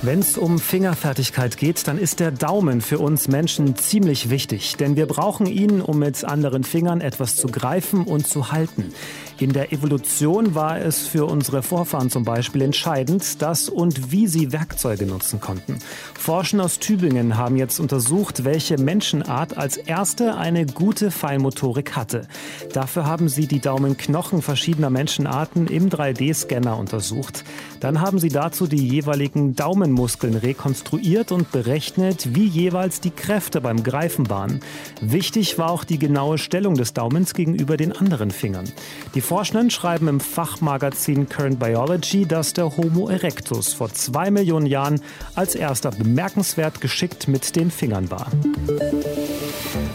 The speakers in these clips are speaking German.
Wenn es um Fingerfertigkeit geht, dann ist der Daumen für uns Menschen ziemlich wichtig, denn wir brauchen ihn, um mit anderen Fingern etwas zu greifen und zu halten. In der Evolution war es für unsere Vorfahren zum Beispiel entscheidend, dass und wie sie Werkzeuge nutzen konnten. Forschende aus Tübingen haben jetzt untersucht, welche Menschenart als erste eine gute Feinmotorik hatte. Dafür haben sie die Daumenknochen verschiedener Menschenarten im 3D-Scanner untersucht. Dann haben sie dazu die jeweiligen Daumenmuskeln rekonstruiert und berechnet, wie jeweils die Kräfte beim Greifen waren. Wichtig war auch die genaue Stellung des Daumens gegenüber den anderen Fingern. Die Forschenden schreiben im Fachmagazin Current Biology, dass der Homo erectus vor zwei Millionen Jahren als erster bemerkenswert geschickt mit den Fingern war.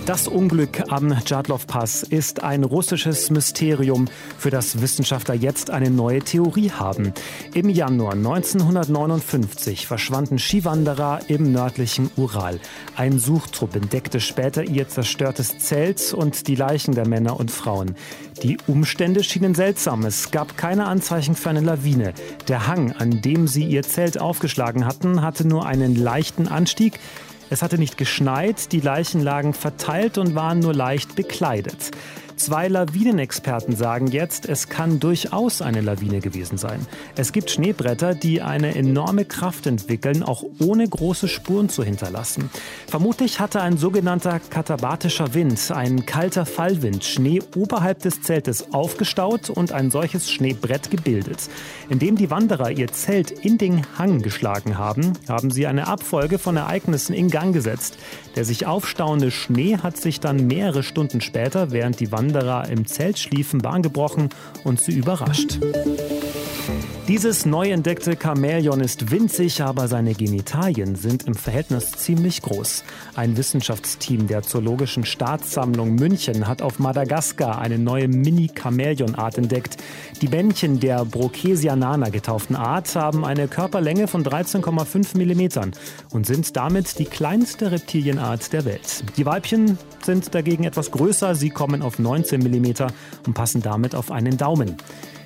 Das Unglück am Djatlov-Pass ist ein russisches Mysterium, für das Wissenschaftler jetzt eine neue Theorie haben. Im Januar 1959 verschwanden Skiwanderer im nördlichen Ural. Ein Suchtrupp entdeckte später ihr zerstörtes Zelt und die Leichen der Männer und Frauen. Die Umstände schienen seltsam. Es gab keine Anzeichen für eine Lawine. Der Hang, an dem sie ihr Zelt aufgeschlagen hatten, hatte nur einen leichten Anstieg. Es hatte nicht geschneit, die Leichen lagen verteilt und waren nur leicht bekleidet. Zwei Lawinenexperten sagen jetzt, es kann durchaus eine Lawine gewesen sein. Es gibt Schneebretter, die eine enorme Kraft entwickeln, auch ohne große Spuren zu hinterlassen. Vermutlich hatte ein sogenannter katabatischer Wind, ein kalter Fallwind, Schnee oberhalb des Zeltes aufgestaut und ein solches Schneebrett gebildet. Indem die Wanderer ihr Zelt in den Hang geschlagen haben, haben sie eine Abfolge von Ereignissen in Gang gesetzt. Der sich aufstauende Schnee hat sich dann mehrere Stunden später, während die Wanderer im Zelt schliefen, Bahn gebrochen und sie überrascht. Dieses neu entdeckte Chamäleon ist winzig, aber seine Genitalien sind im Verhältnis ziemlich groß. Ein Wissenschaftsteam der Zoologischen Staatssammlung München hat auf Madagaskar eine neue Mini-Chamäleon-Art entdeckt. Die Männchen der Brocasianana getauften Art haben eine Körperlänge von 13,5 mm und sind damit die kleinste Reptilienart der Welt. Die Weibchen sind dagegen etwas größer, sie kommen auf 19 mm und passen damit auf einen Daumen.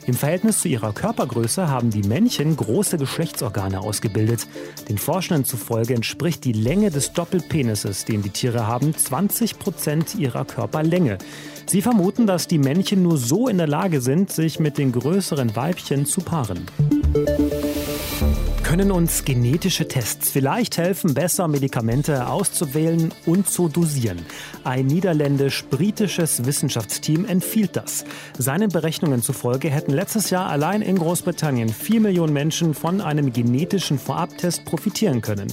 Im Verhältnis zu ihrer Körpergröße haben die Männchen große Geschlechtsorgane ausgebildet. Den Forschenden zufolge entspricht die Länge des Doppelpenises, den die Tiere haben, 20 Prozent ihrer Körperlänge. Sie vermuten, dass die Männchen nur so in der Lage sind, sich mit den größeren Weibchen zu paaren können uns genetische Tests vielleicht helfen, besser Medikamente auszuwählen und zu dosieren. Ein niederländisch-britisches Wissenschaftsteam empfiehlt das. Seinen Berechnungen zufolge hätten letztes Jahr allein in Großbritannien vier Millionen Menschen von einem genetischen Vorabtest profitieren können.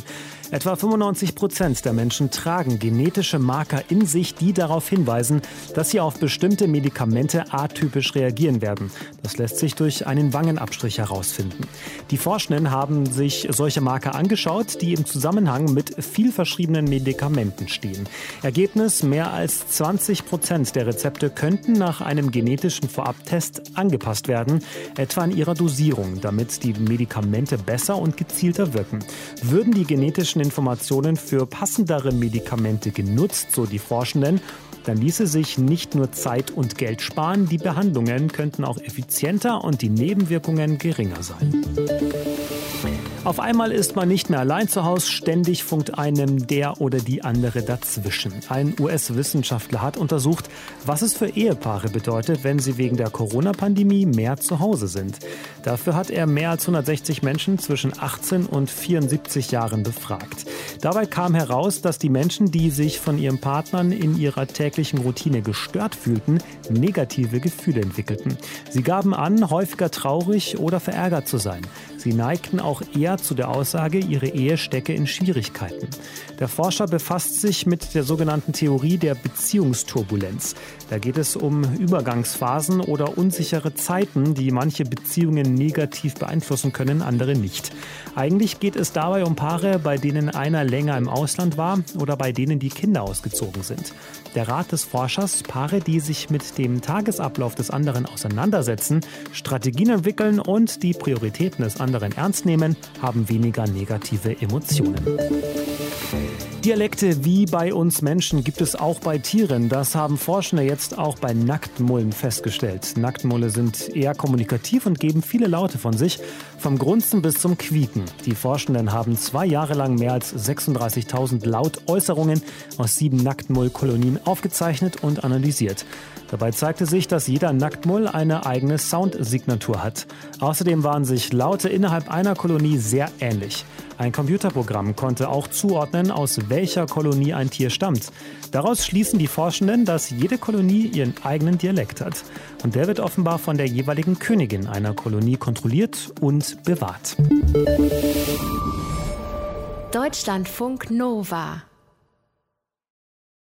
Etwa 95 Prozent der Menschen tragen genetische Marker in sich, die darauf hinweisen, dass sie auf bestimmte Medikamente atypisch reagieren werden. Das lässt sich durch einen Wangenabstrich herausfinden. Die Forschenden haben sich solche Marker angeschaut, die im Zusammenhang mit viel verschriebenen Medikamenten stehen. Ergebnis, mehr als 20 Prozent der Rezepte könnten nach einem genetischen Vorabtest angepasst werden, etwa in ihrer Dosierung, damit die Medikamente besser und gezielter wirken. Würden die genetischen Informationen für passendere Medikamente genutzt, so die Forschenden, dann ließe sich nicht nur Zeit und Geld sparen, die Behandlungen könnten auch effizienter und die Nebenwirkungen geringer sein. Auf einmal ist man nicht mehr allein zu Hause, ständig funkt einem der oder die andere dazwischen. Ein US-Wissenschaftler hat untersucht, was es für Ehepaare bedeutet, wenn sie wegen der Corona-Pandemie mehr zu Hause sind. Dafür hat er mehr als 160 Menschen zwischen 18 und 74 Jahren befragt. Dabei kam heraus, dass die Menschen, die sich von ihren Partnern in ihrer täglichen Routine gestört fühlten, negative Gefühle entwickelten. Sie gaben an, häufiger traurig oder verärgert zu sein. Sie neigten auch eher zu der Aussage, ihre Ehe stecke in Schwierigkeiten. Der Forscher befasst sich mit der sogenannten Theorie der Beziehungsturbulenz. Da geht es um Übergangsphasen oder unsichere Zeiten, die manche Beziehungen negativ beeinflussen können, andere nicht. Eigentlich geht es dabei um Paare, bei denen einer länger im Ausland war oder bei denen die Kinder ausgezogen sind. Der Rat des Forschers, Paare, die sich mit dem Tagesablauf des anderen auseinandersetzen, Strategien entwickeln und die Prioritäten des anderen ernst nehmen, haben weniger negative Emotionen. Dialekte wie bei uns Menschen gibt es auch bei Tieren. Das haben Forschende jetzt auch bei Nacktmullen festgestellt. Nacktmulle sind eher kommunikativ und geben viele Laute von sich, vom Grunzen bis zum Quieken. Die Forschenden haben zwei Jahre lang mehr als 36.000 Lautäußerungen aus sieben Nacktmullkolonien aufgezeichnet und analysiert. Dabei zeigte sich, dass jeder Nacktmull eine eigene Soundsignatur hat. Außerdem waren sich Laute innerhalb einer Kolonie sehr ähnlich. Ein Computerprogramm konnte auch zuordnen, aus welcher Kolonie ein Tier stammt. Daraus schließen die Forschenden, dass jede Kolonie ihren eigenen Dialekt hat. Und der wird offenbar von der jeweiligen Königin einer Kolonie kontrolliert und bewahrt. Deutschlandfunk Nova